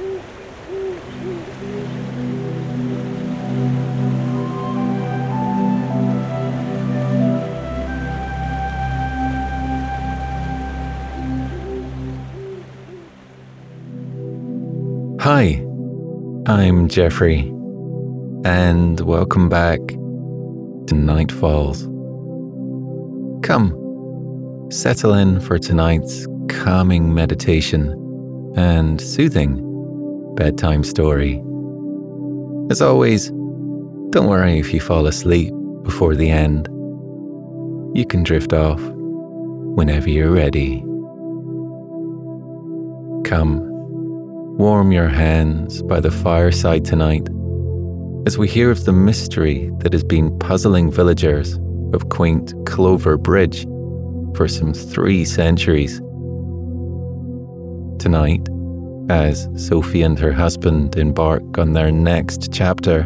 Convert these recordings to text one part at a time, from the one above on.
Hi, I'm Geoffrey, and welcome back to Night Falls. Come, settle in for tonight's calming meditation and soothing bedtime story. As always, don't worry if you fall asleep before the end. You can drift off whenever you're ready. Come Warm your hands by the fireside tonight as we hear of the mystery that has been puzzling villagers of quaint Clover Bridge for some three centuries. Tonight, as Sophie and her husband embark on their next chapter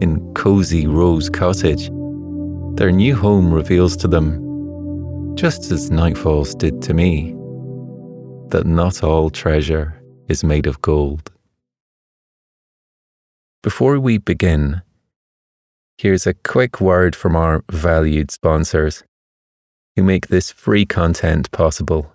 in cozy Rose Cottage, their new home reveals to them, just as Night Falls did to me, that not all treasure is made of gold. Before we begin, here's a quick word from our valued sponsors who make this free content possible.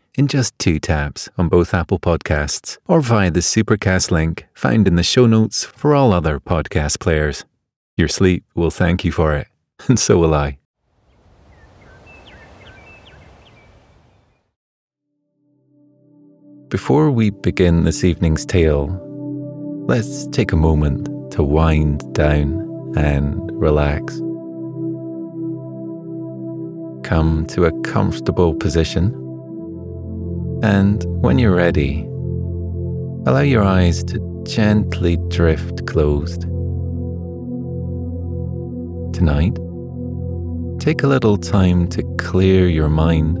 in just two taps on both Apple Podcasts or via the Supercast link found in the show notes for all other podcast players. Your sleep will thank you for it, and so will I. Before we begin this evening's tale, let's take a moment to wind down and relax. Come to a comfortable position and when you're ready, allow your eyes to gently drift closed. Tonight, take a little time to clear your mind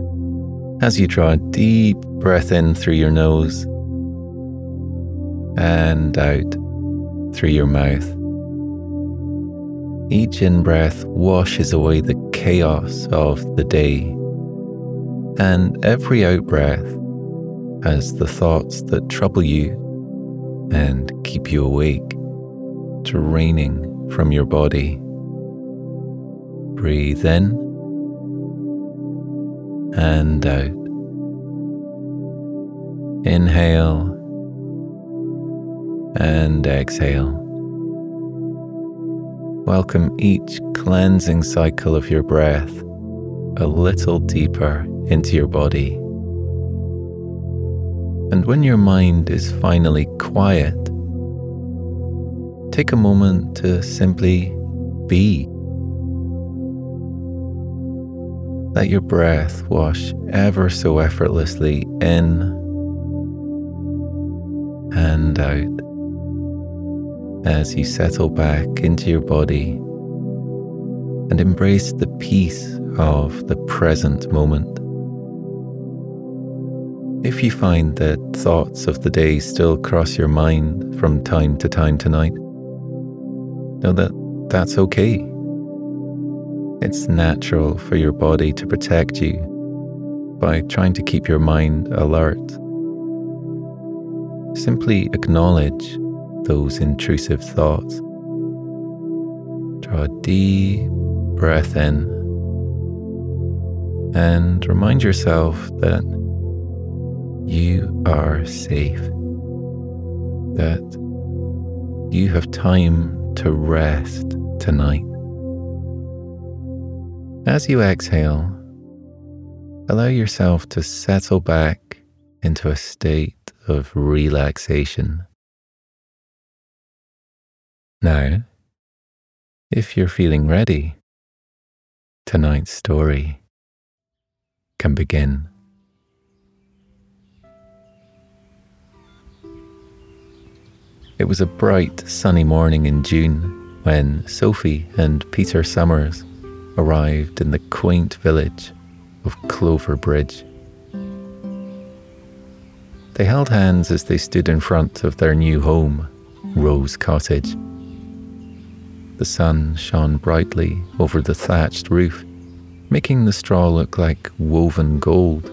as you draw a deep breath in through your nose and out through your mouth. Each in breath washes away the chaos of the day, and every out breath as the thoughts that trouble you and keep you awake draining from your body. Breathe in and out. Inhale and exhale. Welcome each cleansing cycle of your breath a little deeper into your body. And when your mind is finally quiet, take a moment to simply be. Let your breath wash ever so effortlessly in and out as you settle back into your body and embrace the peace of the present moment. If you find that thoughts of the day still cross your mind from time to time tonight, know that that's okay. It's natural for your body to protect you by trying to keep your mind alert. Simply acknowledge those intrusive thoughts. Draw a deep breath in and remind yourself that you are safe. that you have time to rest tonight. As you exhale, allow yourself to settle back into a state of relaxation. Now, if you're feeling ready, tonight's story can begin. It was a bright, sunny morning in June when Sophie and Peter Summers arrived in the quaint village of Clover Bridge. They held hands as they stood in front of their new home, Rose Cottage. The sun shone brightly over the thatched roof, making the straw look like woven gold.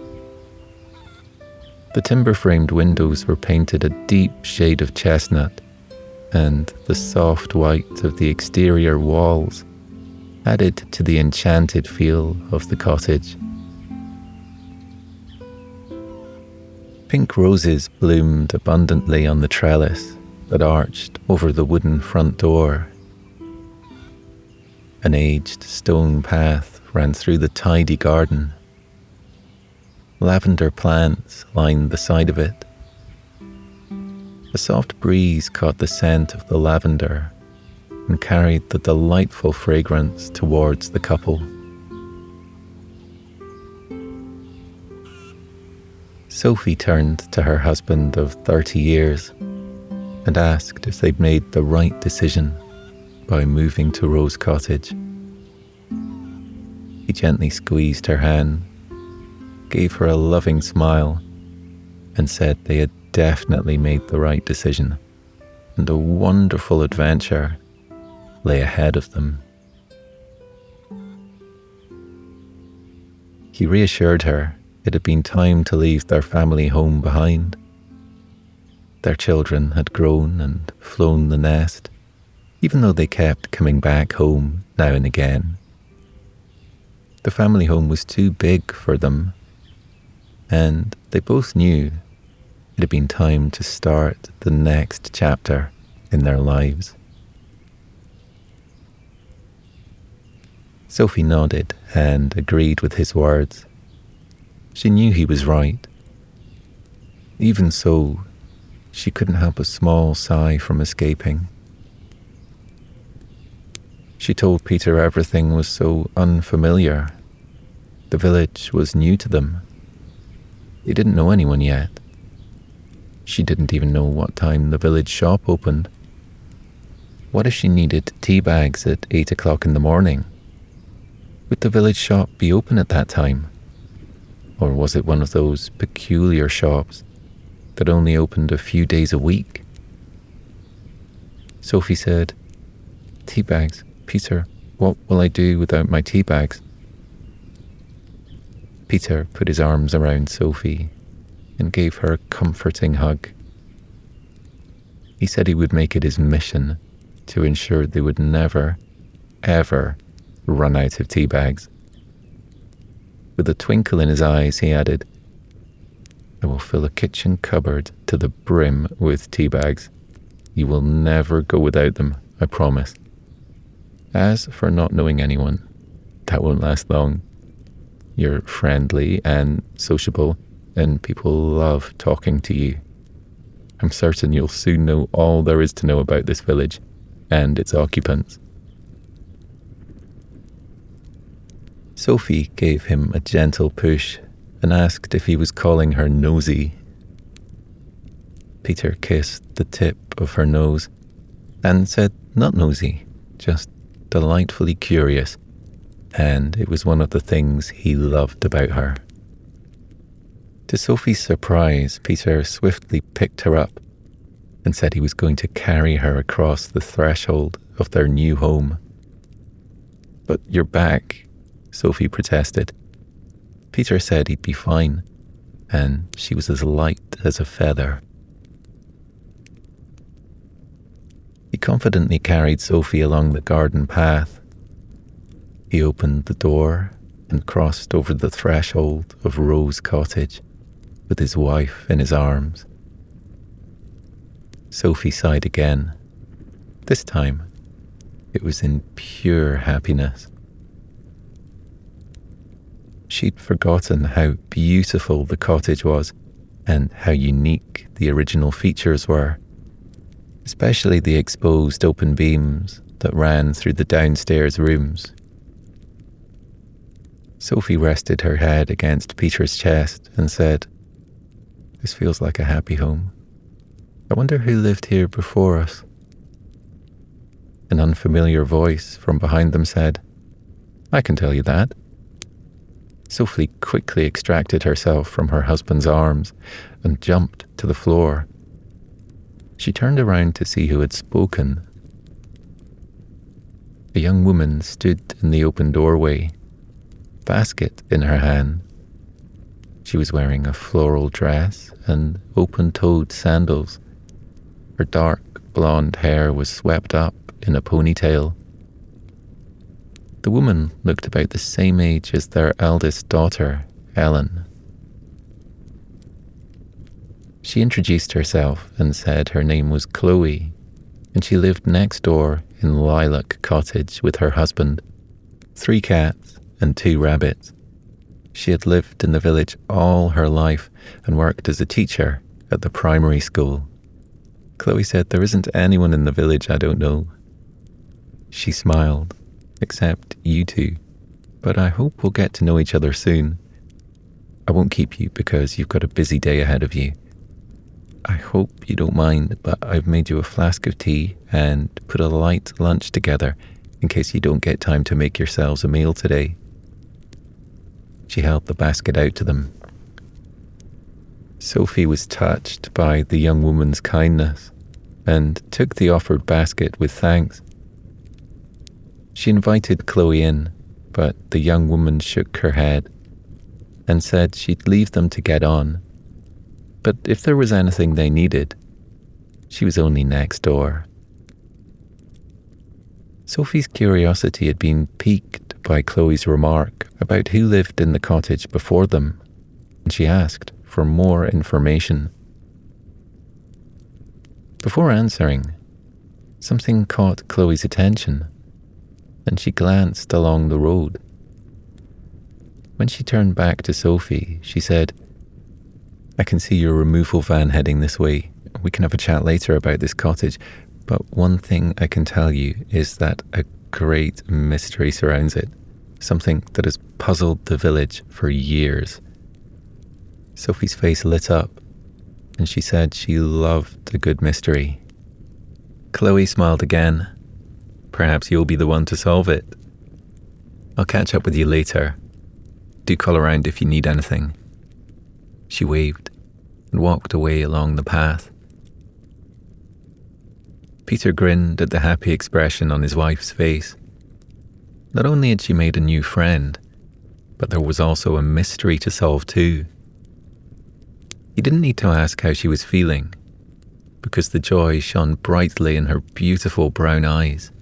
The timber framed windows were painted a deep shade of chestnut, and the soft white of the exterior walls added to the enchanted feel of the cottage. Pink roses bloomed abundantly on the trellis that arched over the wooden front door an aged stone path ran through the tidy garden. Lavender plants lined the side of it. A soft breeze caught the scent of the lavender and carried the delightful fragrance towards the couple. Sophie turned to her husband of 30 years and asked if they'd made the right decision by moving to Rose Cottage. He gently squeezed her hand, gave her a loving smile, and said they had definitely made the right decision, and a wonderful adventure lay ahead of them. He reassured her it had been time to leave their family home behind. Their children had grown and flown the nest even though they kept coming back home now and again. The family home was too big for them, and they both knew it had been time to start the next chapter in their lives. Sophie nodded and agreed with his words. She knew he was right. Even so, she couldn't help a small sigh from escaping. She told Peter everything was so unfamiliar. The village was new to them. They didn't know anyone yet. She didn't even know what time the village shop opened. What if she needed tea bags at eight o'clock in the morning? Would the village shop be open at that time? Or was it one of those peculiar shops that only opened a few days a week? Sophie said, Tea bags. Peter, what will I do without my tea bags? Peter put his arms around Sophie and gave her a comforting hug. He said he would make it his mission to ensure they would never, ever run out of tea bags. With a twinkle in his eyes, he added, I will fill a kitchen cupboard to the brim with tea bags. You will never go without them, I promise. As for not knowing anyone, that won't last long. You're friendly and sociable, and people love talking to you. I'm certain you'll soon know all there is to know about this village and its occupants. Sophie gave him a gentle push and asked if he was calling her nosy. Peter kissed the tip of her nose and said, Not nosy, just delightfully curious, and it was one of the things he loved about her. To Sophie's surprise, Peter swiftly picked her up and said he was going to carry her across the threshold of their new home. But your back, Sophie protested. Peter said he'd be fine, and she was as light as a feather. He confidently carried Sophie along the garden path. He opened the door and crossed over the threshold of Rose Cottage with his wife in his arms. Sophie sighed again. This time, it was in pure happiness. She'd forgotten how beautiful the cottage was and how unique the original features were, especially the exposed open beams that ran through the downstairs rooms. Sophie rested her head against Peter's chest and said, This feels like a happy home. I wonder who lived here before us. An unfamiliar voice from behind them said, I can tell you that. Sophie quickly extracted herself from her husband's arms and jumped to the floor. She turned around to see who had spoken. A young woman stood in the open doorway, basket in her hand. She was wearing a floral dress and open toed sandals. Her dark blonde hair was swept up in a ponytail. The woman looked about the same age as their eldest daughter, Ellen. She introduced herself and said her name was Chloe, and she lived next door in Lilac Cottage with her husband, three cats, and two rabbits. She had lived in the village all her life and worked as a teacher at the primary school. Chloe said, There isn't anyone in the village I don't know. She smiled, except you two, but I hope we'll get to know each other soon. I won't keep you because you've got a busy day ahead of you. I hope you don't mind, but I've made you a flask of tea and put a light lunch together in case you don't get time to make yourselves a meal today. She held the basket out to them. Sophie was touched by the young woman's kindness and took the offered basket with thanks. She invited Chloe in, but the young woman shook her head and said she'd leave them to get on. But if there was anything they needed, she was only next door. Sophie's curiosity had been piqued by Chloe's remark about who lived in the cottage before them, and she asked for more information. Before answering, something caught Chloe's attention and she glanced along the road. When she turned back to Sophie, she said, I can see your removal van heading this way. We can have a chat later about this cottage, but one thing I can tell you is that a great mystery surrounds it, something that has puzzled the village for years. Sophie's face lit up, and she said she loved a good mystery. Chloe smiled again Perhaps you'll be the one to solve it. I'll catch up with you later. Do call around if you need anything. She waved and walked away along the path. Peter grinned at the happy expression on his wife's face. Not only had she made a new friend, but there was also a mystery to solve too. He didn't need to ask how she was feeling, because the joy shone brightly in her beautiful brown eyes.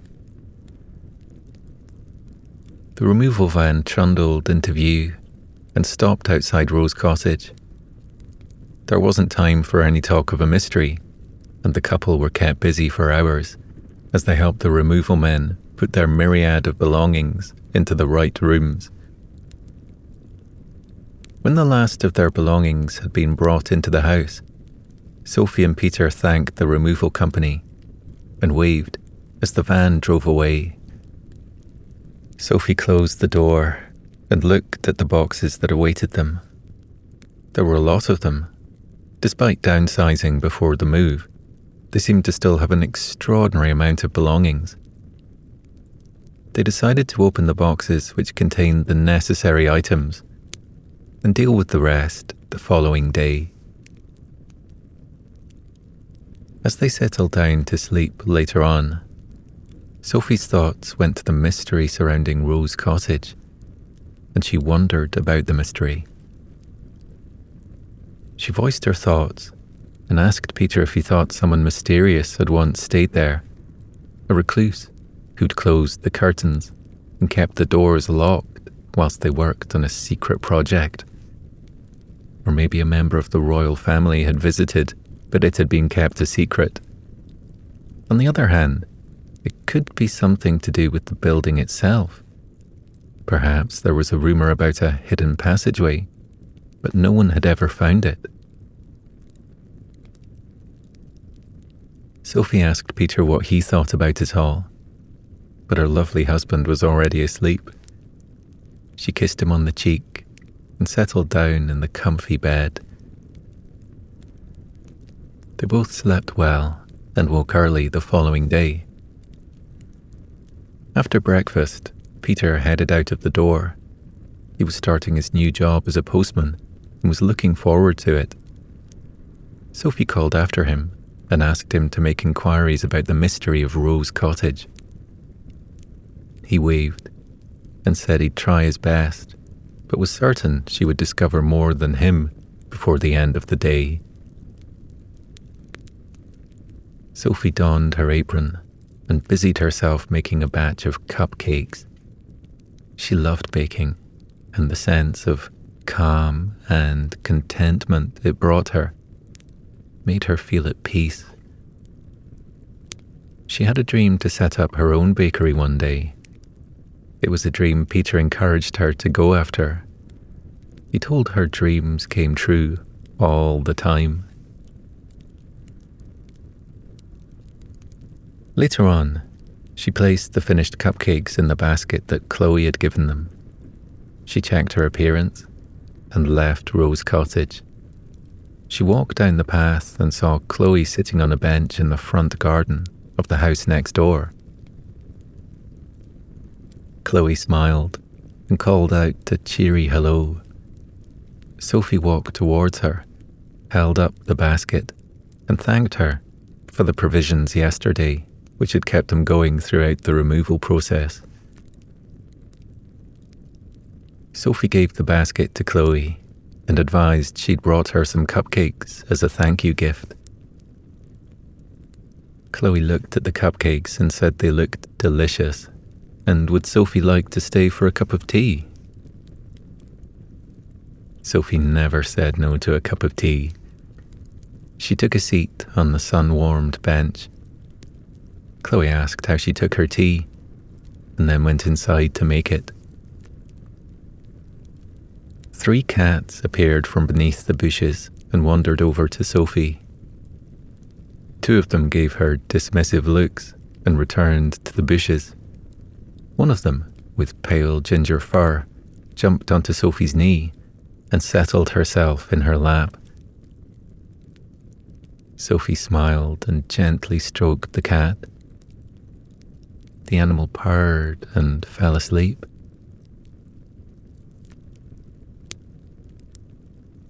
The removal van trundled into view and stopped outside Rose Cottage. There wasn't time for any talk of a mystery, and the couple were kept busy for hours as they helped the removal men put their myriad of belongings into the right rooms. When the last of their belongings had been brought into the house, Sophie and Peter thanked the removal company and waved as the van drove away Sophie closed the door and looked at the boxes that awaited them. There were a lot of them. Despite downsizing before the move, they seemed to still have an extraordinary amount of belongings. They decided to open the boxes which contained the necessary items and deal with the rest the following day. As they settled down to sleep later on, Sophie's thoughts went to the mystery surrounding Rose Cottage, and she wondered about the mystery. She voiced her thoughts and asked Peter if he thought someone mysterious had once stayed there, a recluse who'd closed the curtains and kept the doors locked whilst they worked on a secret project. Or maybe a member of the royal family had visited, but it had been kept a secret On the other hand, it could be something to do with the building itself. Perhaps there was a rumour about a hidden passageway, but no one had ever found it. Sophie asked Peter what he thought about it all, but her lovely husband was already asleep. She kissed him on the cheek and settled down in the comfy bed. They both slept well and woke early the following day. After breakfast, Peter headed out of the door. He was starting his new job as a postman and was looking forward to it. Sophie called after him and asked him to make inquiries about the mystery of Rose Cottage. He waved and said he'd try his best, but was certain she would discover more than him before the end of the day. Sophie donned her apron and busied herself making a batch of cupcakes. She loved baking, and the sense of calm and contentment it brought her made her feel at peace. She had a dream to set up her own bakery one day. It was a dream Peter encouraged her to go after. He told her dreams came true all the time. Later on, she placed the finished cupcakes in the basket that Chloe had given them. She checked her appearance and left Rose Cottage. She walked down the path and saw Chloe sitting on a bench in the front garden of the house next door. Chloe smiled and called out a cheery hello. Sophie walked towards her, held up the basket, and thanked her for the provisions yesterday which had kept him going throughout the removal process. Sophie gave the basket to Chloe and advised she'd brought her some cupcakes as a thank you gift. Chloe looked at the cupcakes and said they looked delicious, and would Sophie like to stay for a cup of tea? Sophie never said no to a cup of tea. She took a seat on the sun warmed bench Chloe asked how she took her tea and then went inside to make it. Three cats appeared from beneath the bushes and wandered over to Sophie. Two of them gave her dismissive looks and returned to the bushes. One of them, with pale ginger fur, jumped onto Sophie's knee and settled herself in her lap. Sophie smiled and gently stroked the cat. The animal purred and fell asleep.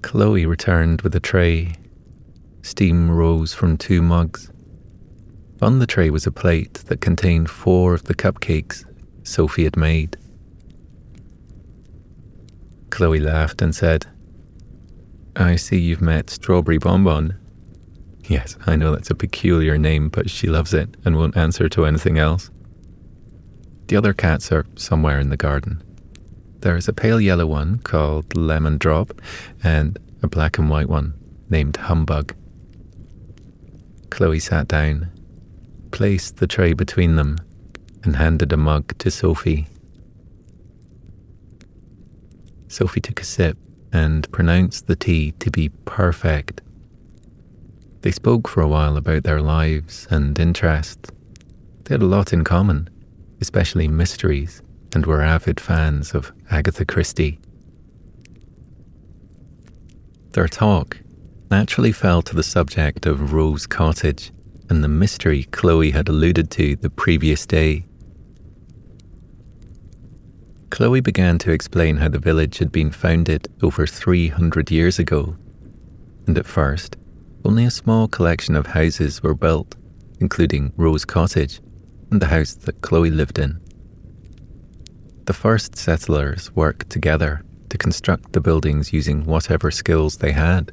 Chloe returned with a tray. Steam rose from two mugs. On the tray was a plate that contained four of the cupcakes Sophie had made. Chloe laughed and said, I see you've met Strawberry Bonbon. Yes, I know that's a peculiar name, but she loves it and won't answer to anything else. The other cats are somewhere in the garden. There is a pale yellow one called Lemon Drop and a black and white one named Humbug. Chloe sat down, placed the tray between them, and handed a mug to Sophie. Sophie took a sip and pronounced the tea to be perfect. They spoke for a while about their lives and interests. They had a lot in common especially mysteries, and were avid fans of Agatha Christie. Their talk naturally fell to the subject of Rose Cottage and the mystery Chloe had alluded to the previous day. Chloe began to explain how the village had been founded over 300 years ago, and at first, only a small collection of houses were built, including Rose Cottage, and the house that Chloe lived in. The first settlers worked together to construct the buildings using whatever skills they had.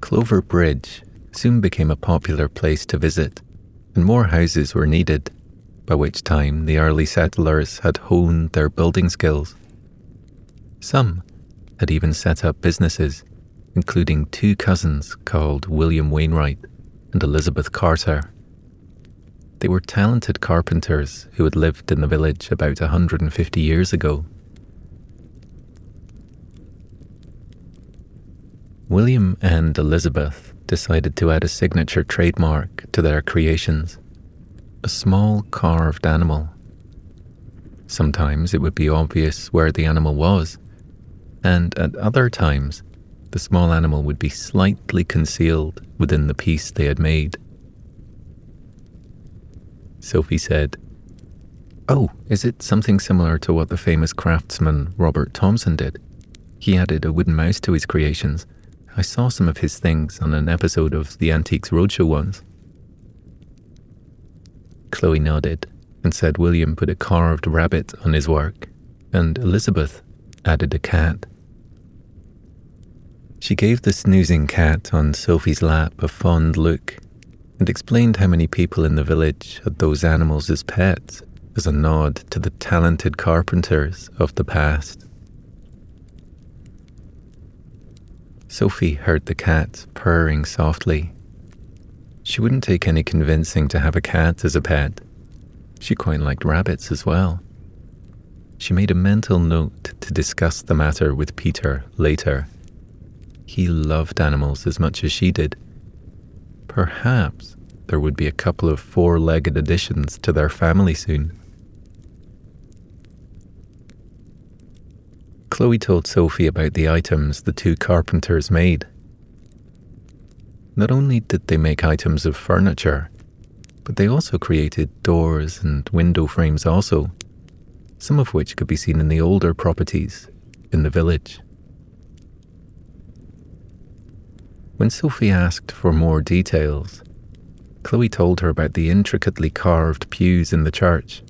Clover Bridge soon became a popular place to visit, and more houses were needed, by which time the early settlers had honed their building skills. Some had even set up businesses, including two cousins called William Wainwright and Elizabeth Carter. They were talented carpenters who had lived in the village about 150 years ago. William and Elizabeth decided to add a signature trademark to their creations a small carved animal. Sometimes it would be obvious where the animal was, and at other times, the small animal would be slightly concealed within the piece they had made. Sophie said, Oh, is it something similar to what the famous craftsman Robert Thompson did? He added a wooden mouse to his creations. I saw some of his things on an episode of the Antiques Roadshow once. Chloe nodded and said William put a carved rabbit on his work, and Elizabeth added a cat. She gave the snoozing cat on Sophie's lap a fond look and explained how many people in the village had those animals as pets as a nod to the talented carpenters of the past. Sophie heard the cat purring softly. She wouldn't take any convincing to have a cat as a pet. She quite liked rabbits as well. She made a mental note to discuss the matter with Peter later. He loved animals as much as she did, Perhaps there would be a couple of four legged additions to their family soon. Chloe told Sophie about the items the two carpenters made. Not only did they make items of furniture, but they also created doors and window frames, also, some of which could be seen in the older properties in the village. When Sophie asked for more details, Chloe told her about the intricately carved pews in the church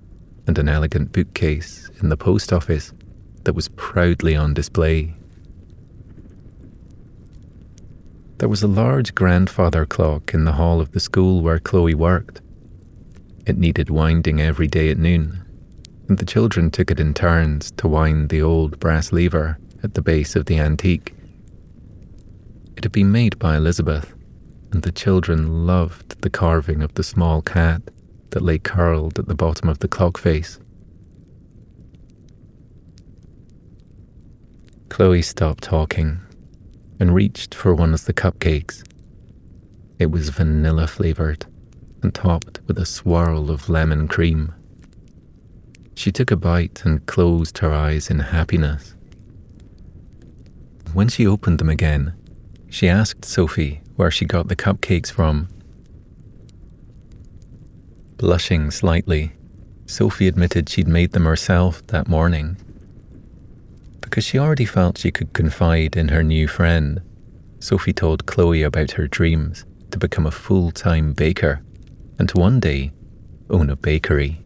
and an elegant bookcase in the post office that was proudly on display. There was a large grandfather clock in the hall of the school where Chloe worked. It needed winding every day at noon, and the children took it in turns to wind the old brass lever at the base of the antique. It had been made by Elizabeth, and the children loved the carving of the small cat that lay curled at the bottom of the clock face. Chloe stopped talking and reached for one of the cupcakes. It was vanilla flavoured and topped with a swirl of lemon cream. She took a bite and closed her eyes in happiness. When she opened them again, she asked Sophie where she got the cupcakes from. Blushing slightly, Sophie admitted she'd made them herself that morning. Because she already felt she could confide in her new friend, Sophie told Chloe about her dreams to become a full time baker and to one day own a bakery.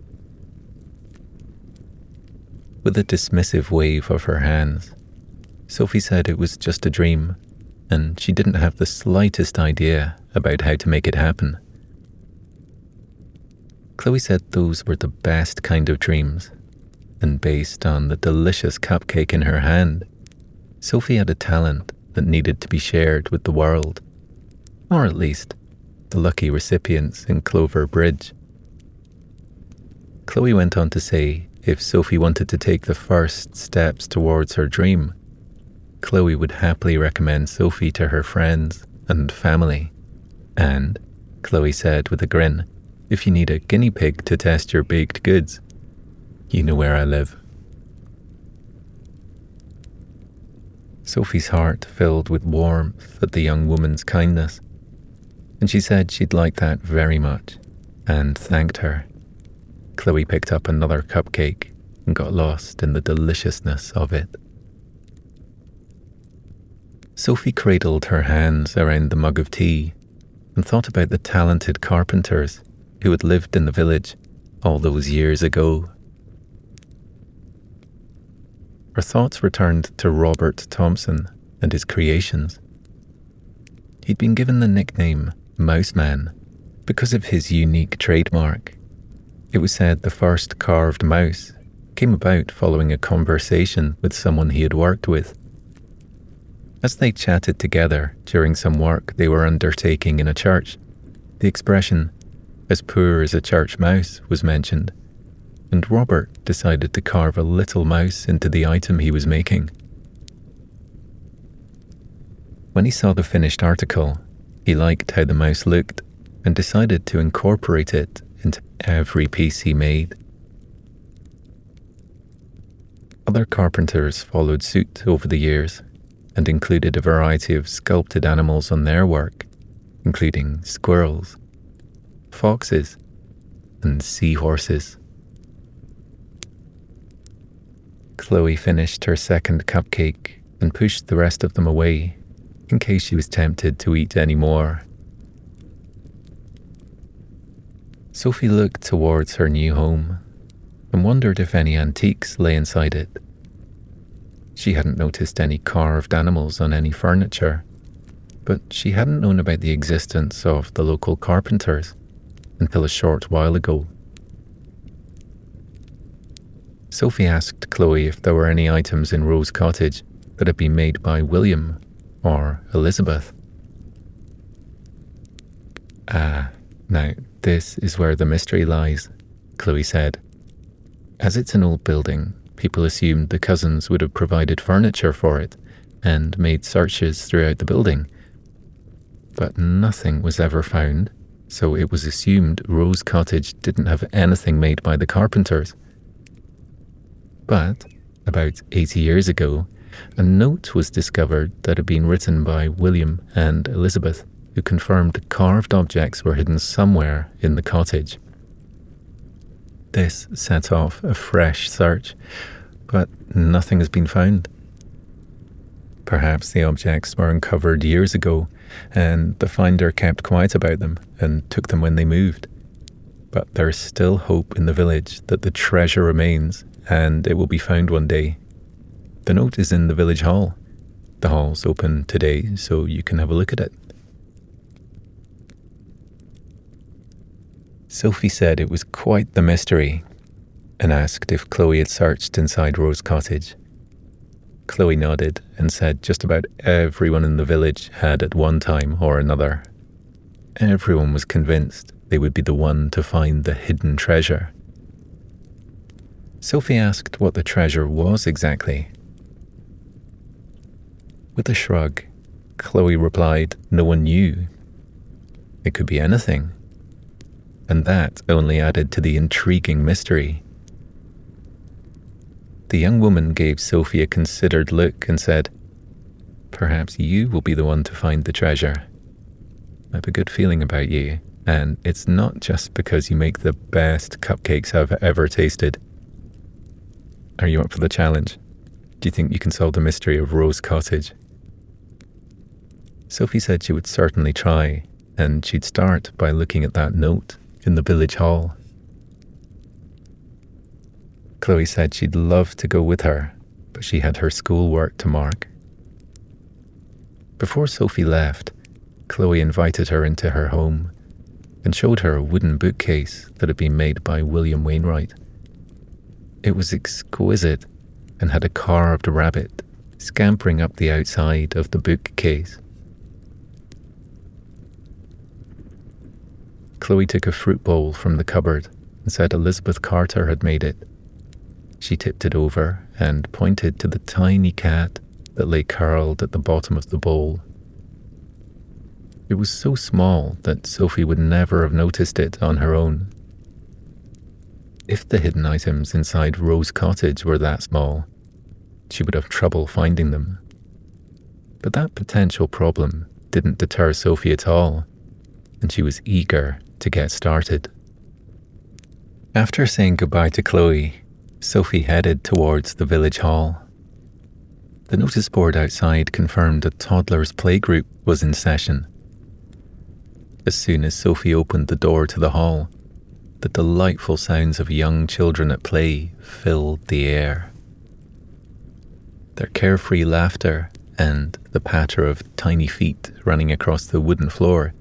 With a dismissive wave of her hands, Sophie said it was just a dream and she didn't have the slightest idea about how to make it happen. Chloe said those were the best kind of dreams, and based on the delicious cupcake in her hand, Sophie had a talent that needed to be shared with the world, or at least the lucky recipients in Clover Bridge. Chloe went on to say if Sophie wanted to take the first steps towards her dream, Chloe would happily recommend Sophie to her friends and family. And, Chloe said with a grin, if you need a guinea pig to test your baked goods, you know where I live. Sophie's heart filled with warmth at the young woman's kindness, and she said she'd like that very much, and thanked her. Chloe picked up another cupcake and got lost in the deliciousness of it. Sophie cradled her hands around the mug of tea and thought about the talented carpenters who had lived in the village all those years ago. Her thoughts returned to Robert Thompson and his creations. He'd been given the nickname Mouse Man because of his unique trademark. It was said the first carved mouse came about following a conversation with someone he had worked with. As they chatted together during some work they were undertaking in a church, The expression, as poor as a church mouse, was mentioned, and Robert decided to carve a little mouse into the item he was making. When he saw the finished article, he liked how the mouse looked and decided to incorporate it into every piece he made. Other carpenters followed suit over the years and included a variety of sculpted animals on their work, including squirrels, foxes, and seahorses. Chloe finished her second cupcake and pushed the rest of them away in case she was tempted to eat any more. Sophie looked towards her new home and wondered if any antiques lay inside it. She hadn't noticed any carved animals on any furniture, but she hadn't known about the existence of the local carpenters until a short while ago. Sophie asked Chloe if there were any items in Rose Cottage that had been made by William or Elizabeth. Ah, now this is where the mystery lies, Chloe said. As it's an old building, people assumed the cousins would have provided furniture for it and made searches throughout the building. But nothing was ever found, so it was assumed Rose Cottage didn't have anything made by the carpenters. But about 80 years ago, a note was discovered that had been written by William and Elizabeth, who confirmed carved objects were hidden somewhere in the cottage. This set off a fresh search, but nothing has been found. Perhaps the objects were uncovered years ago, and the finder kept quiet about them and took them when they moved. But there's still hope in the village that the treasure remains and it will be found one day. The note is in the village hall. The hall's open today, so you can have a look at it. Sophie said it was quite the mystery and asked if Chloe had searched inside Rose Cottage. Chloe nodded and said just about everyone in the village had at one time or another. Everyone was convinced they would be the one to find the hidden treasure. Sophie asked what the treasure was exactly. With a shrug, Chloe replied no one knew. It could be anything. And that only added to the intriguing mystery. The young woman gave Sophie a considered look and said, Perhaps you will be the one to find the treasure. I have a good feeling about you, and it's not just because you make the best cupcakes I've ever tasted. Are you up for the challenge? Do you think you can solve the mystery of Rose Cottage? Sophie said she would certainly try, and she'd start by looking at that note in the village hall. Chloe said she'd love to go with her, but she had her schoolwork to mark. Before Sophie left, Chloe invited her into her home and showed her a wooden bookcase that had been made by William Wainwright. It was exquisite and had a carved rabbit scampering up the outside of the bookcase. Chloe took a fruit bowl from the cupboard and said Elizabeth Carter had made it. She tipped it over and pointed to the tiny cat that lay curled at the bottom of the bowl. It was so small that Sophie would never have noticed it on her own. If the hidden items inside Rose Cottage were that small, she would have trouble finding them. But that potential problem didn't deter Sophie at all, and she was eager to get started. After saying goodbye to Chloe, Sophie headed towards the village hall. The notice board outside confirmed a toddler's playgroup was in session. As soon as Sophie opened the door to the hall, the delightful sounds of young children at play filled the air. Their carefree laughter and the patter of tiny feet running across the wooden floor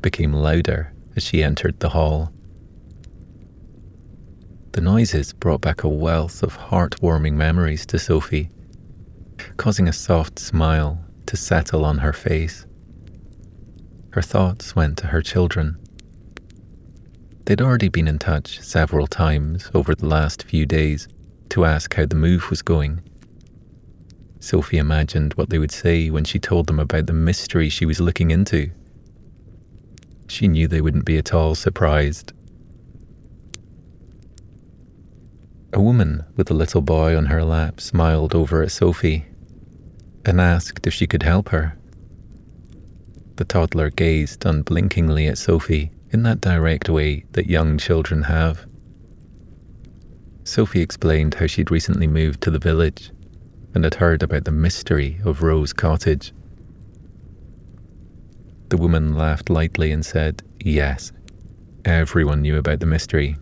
became louder as she entered the hall. The noises brought back a wealth of heartwarming memories to Sophie, causing a soft smile to settle on her face. Her thoughts went to her children They'd already been in touch several times over the last few days to ask how the move was going. Sophie imagined what they would say when she told them about the mystery she was looking into. She knew they wouldn't be at all surprised. A woman with a little boy on her lap smiled over at Sophie and asked if she could help her. The toddler gazed unblinkingly at Sophie in that direct way that young children have. Sophie explained how she'd recently moved to the village and had heard about the mystery of Rose Cottage. The woman laughed lightly and said, Yes, everyone knew about the mystery.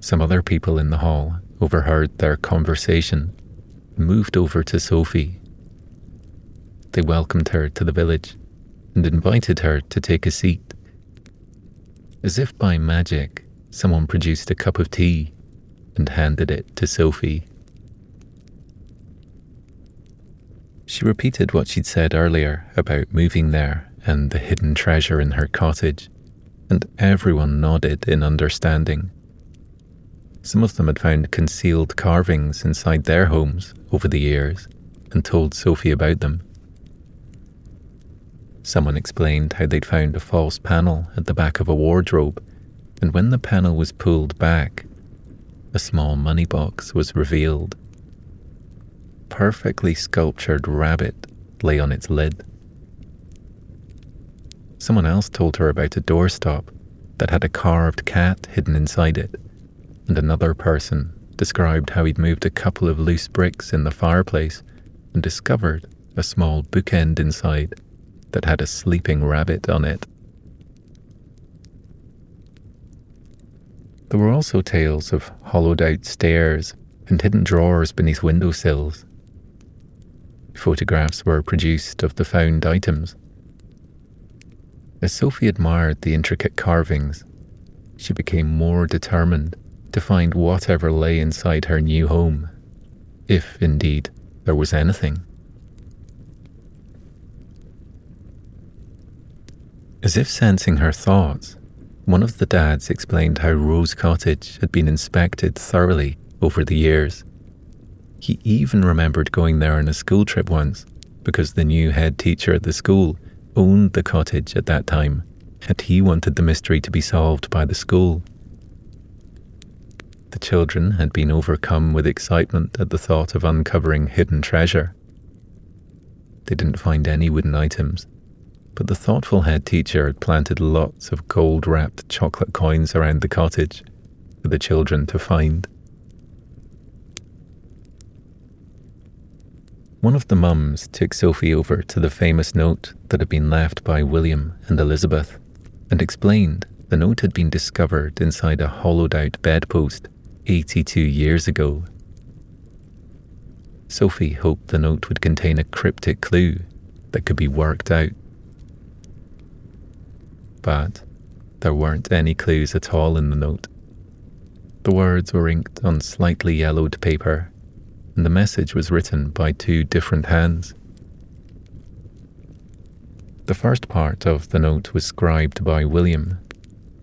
Some other people in the hall overheard their conversation and moved over to Sophie. They welcomed her to the village and invited her to take a seat. As if by magic, someone produced a cup of tea and handed it to Sophie. She repeated what she'd said earlier about moving there and the hidden treasure in her cottage, and everyone nodded in understanding. Some of them had found concealed carvings inside their homes over the years and told Sophie about them. Someone explained how they'd found a false panel at the back of a wardrobe, and when the panel was pulled back, a small money box was revealed. Perfectly sculptured rabbit lay on its lid. Someone else told her about a doorstop that had a carved cat hidden inside it, and another person described how he'd moved a couple of loose bricks in the fireplace and discovered a small bookend inside that had a sleeping rabbit on it. There were also tales of hollowed out stairs and hidden drawers beneath windowsills. Photographs were produced of the found items. As Sophie admired the intricate carvings, she became more determined to find whatever lay inside her new home, if indeed there was anything. As if sensing her thoughts, one of the dads explained how Rose Cottage had been inspected thoroughly over the years. He even remembered going there on a school trip once because the new head teacher at the school owned the cottage at that time and he wanted the mystery to be solved by the school. The children had been overcome with excitement at the thought of uncovering hidden treasure. They didn't find any wooden items, but the thoughtful head teacher had planted lots of gold wrapped chocolate coins around the cottage for the children to find. One of the mums took Sophie over to the famous note that had been left by William and Elizabeth and explained the note had been discovered inside a hollowed out bedpost 82 years ago. Sophie hoped the note would contain a cryptic clue that could be worked out but there weren't any clues at all in the note. The words were inked on slightly yellowed paper, and the message was written by two different hands. The first part of the note was scribed by William,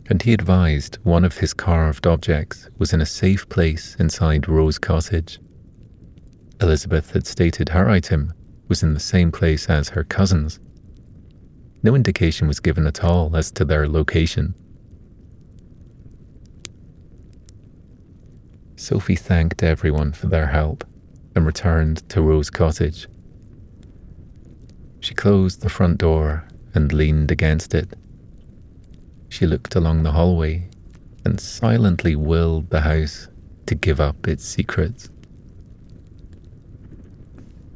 and he advised one of his carved objects was in a safe place inside Rose Cottage. Elizabeth had stated her item was in the same place as her cousin's, no indication was given at all as to their location. Sophie thanked everyone for their help and returned to Rose Cottage. She closed the front door and leaned against it. She looked along the hallway and silently willed the house to give up its secrets.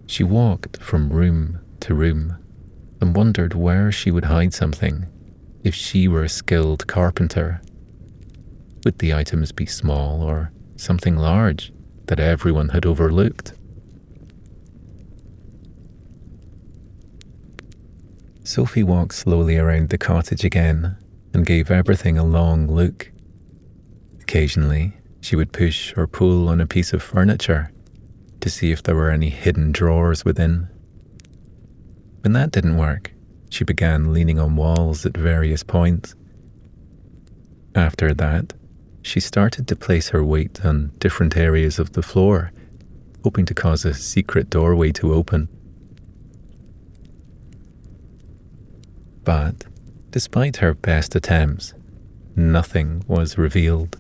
She walked from room to room and wondered where she would hide something if she were a skilled carpenter. Would the items be small or something large that everyone had overlooked? Sophie walked slowly around the cottage again and gave everything a long look. Occasionally, she would push or pull on a piece of furniture to see if there were any hidden drawers within. When that didn't work, she began leaning on walls at various points. After that, she started to place her weight on different areas of the floor, hoping to cause a secret doorway to open. But, despite her best attempts, nothing was revealed.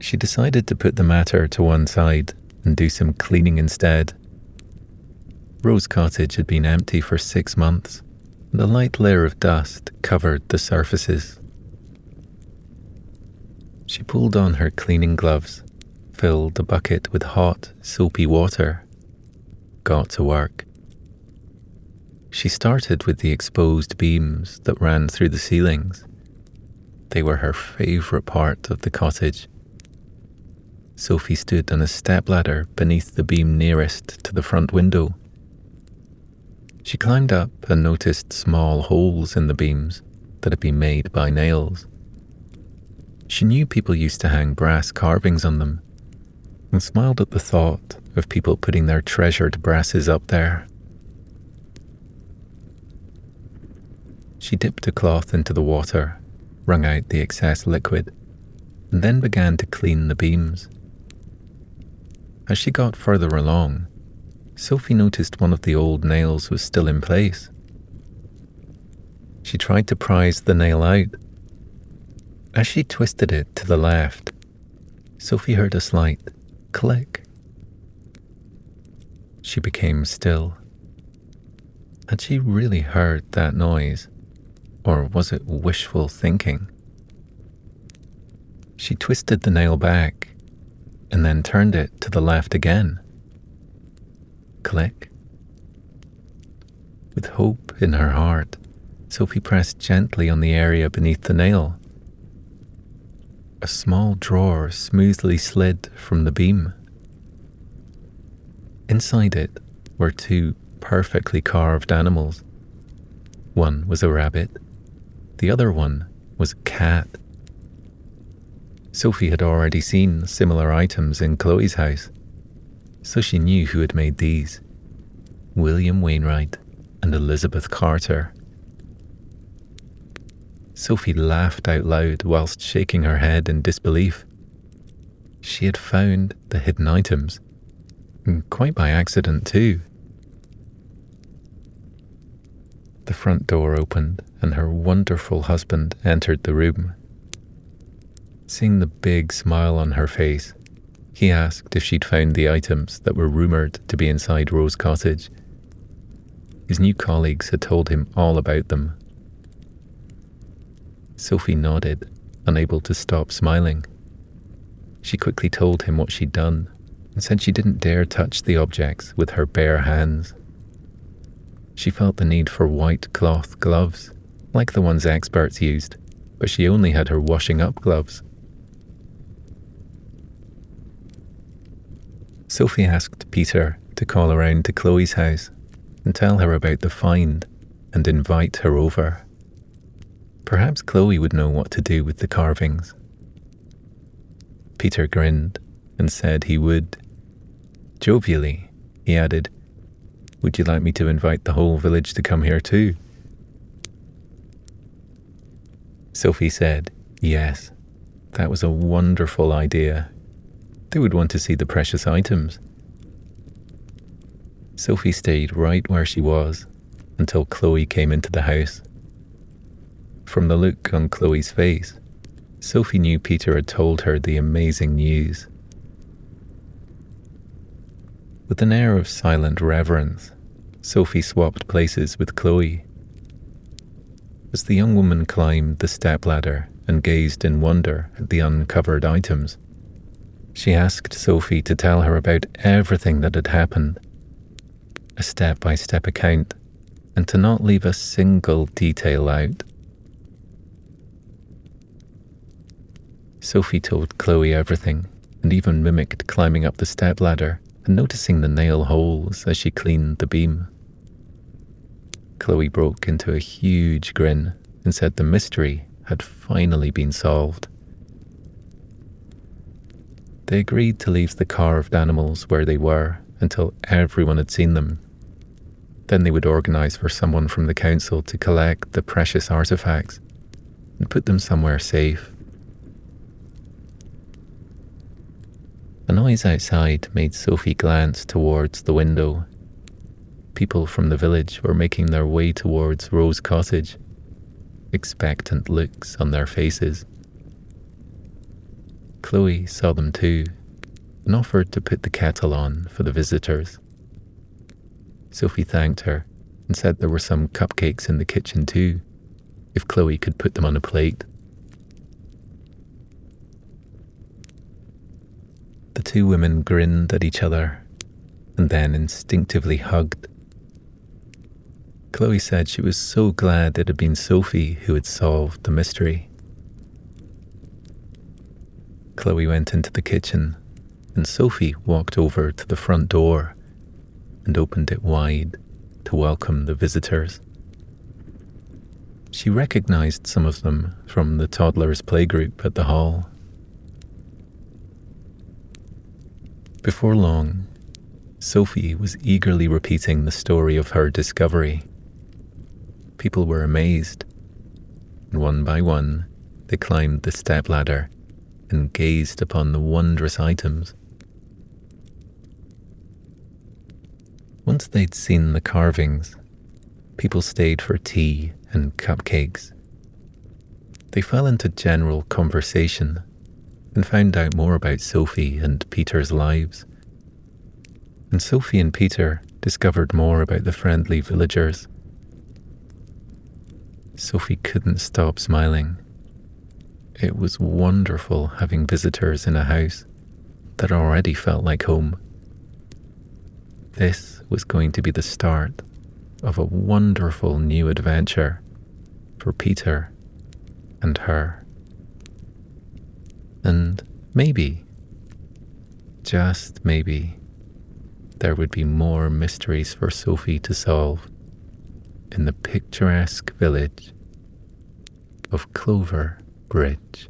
She decided to put the matter to one side and do some cleaning instead. Rose Cottage had been empty for six months, and a light layer of dust covered the surfaces. She pulled on her cleaning gloves, filled a bucket with hot, soapy water, got to work. She started with the exposed beams that ran through the ceilings. They were her favourite part of the cottage. Sophie stood on a stepladder beneath the beam nearest to the front window she climbed up and noticed small holes in the beams that had been made by nails. She knew people used to hang brass carvings on them and smiled at the thought of people putting their treasured brasses up there. She dipped a cloth into the water, wrung out the excess liquid, and then began to clean the beams. As she got further along, Sophie noticed one of the old nails was still in place. She tried to prise the nail out. As she twisted it to the left, Sophie heard a slight click. She became still. Had she really heard that noise, or was it wishful thinking? She twisted the nail back and then turned it to the left again. Click. With hope in her heart, Sophie pressed gently on the area beneath the nail. A small drawer smoothly slid from the beam. Inside it were two perfectly carved animals. One was a rabbit, the other one was a cat. Sophie had already seen similar items in Chloe's house so she knew who had made these William Wainwright and Elizabeth Carter. Sophie laughed out loud whilst shaking her head in disbelief. She had found the hidden items, quite by accident, too. The front door opened and her wonderful husband entered the room. Seeing the big smile on her face, he asked if she'd found the items that were rumoured to be inside Rose Cottage. His new colleagues had told him all about them. Sophie nodded, unable to stop smiling. She quickly told him what she'd done and said she didn't dare touch the objects with her bare hands. She felt the need for white cloth gloves, like the ones experts used, but she only had her washing up gloves. Sophie asked Peter to call around to Chloe's house and tell her about the find and invite her over. Perhaps Chloe would know what to do with the carvings. Peter grinned and said he would. Jovially, he added, Would you like me to invite the whole village to come here too? Sophie said, Yes, that was a wonderful idea they would want to see the precious items. Sophie stayed right where she was until Chloe came into the house. From the look on Chloe's face, Sophie knew Peter had told her the amazing news. With an air of silent reverence, Sophie swapped places with Chloe. As the young woman climbed the stepladder and gazed in wonder at the uncovered items, she asked Sophie to tell her about everything that had happened, a step by step account, and to not leave a single detail out. Sophie told Chloe everything and even mimicked climbing up the step ladder and noticing the nail holes as she cleaned the beam. Chloe broke into a huge grin and said the mystery had finally been solved. They agreed to leave the carved animals where they were until everyone had seen them. Then they would organise for someone from the council to collect the precious artefacts and put them somewhere safe. A noise outside made Sophie glance towards the window. People from the village were making their way towards Rose Cottage, expectant looks on their faces. Chloe saw them too and offered to put the kettle on for the visitors. Sophie thanked her and said there were some cupcakes in the kitchen too, if Chloe could put them on a plate. The two women grinned at each other and then instinctively hugged. Chloe said she was so glad it had been Sophie who had solved the mystery. Chloe went into the kitchen, and Sophie walked over to the front door and opened it wide to welcome the visitors. She recognized some of them from the toddlers' playgroup at the hall. Before long, Sophie was eagerly repeating the story of her discovery. People were amazed, and one by one they climbed the stepladder and gazed upon the wondrous items. Once they'd seen the carvings, people stayed for tea and cupcakes. They fell into general conversation and found out more about Sophie and Peter's lives. And Sophie and Peter discovered more about the friendly villagers. Sophie couldn't stop smiling. It was wonderful having visitors in a house that already felt like home. This was going to be the start of a wonderful new adventure for Peter and her. And maybe, just maybe, there would be more mysteries for Sophie to solve in the picturesque village of Clover Bridge.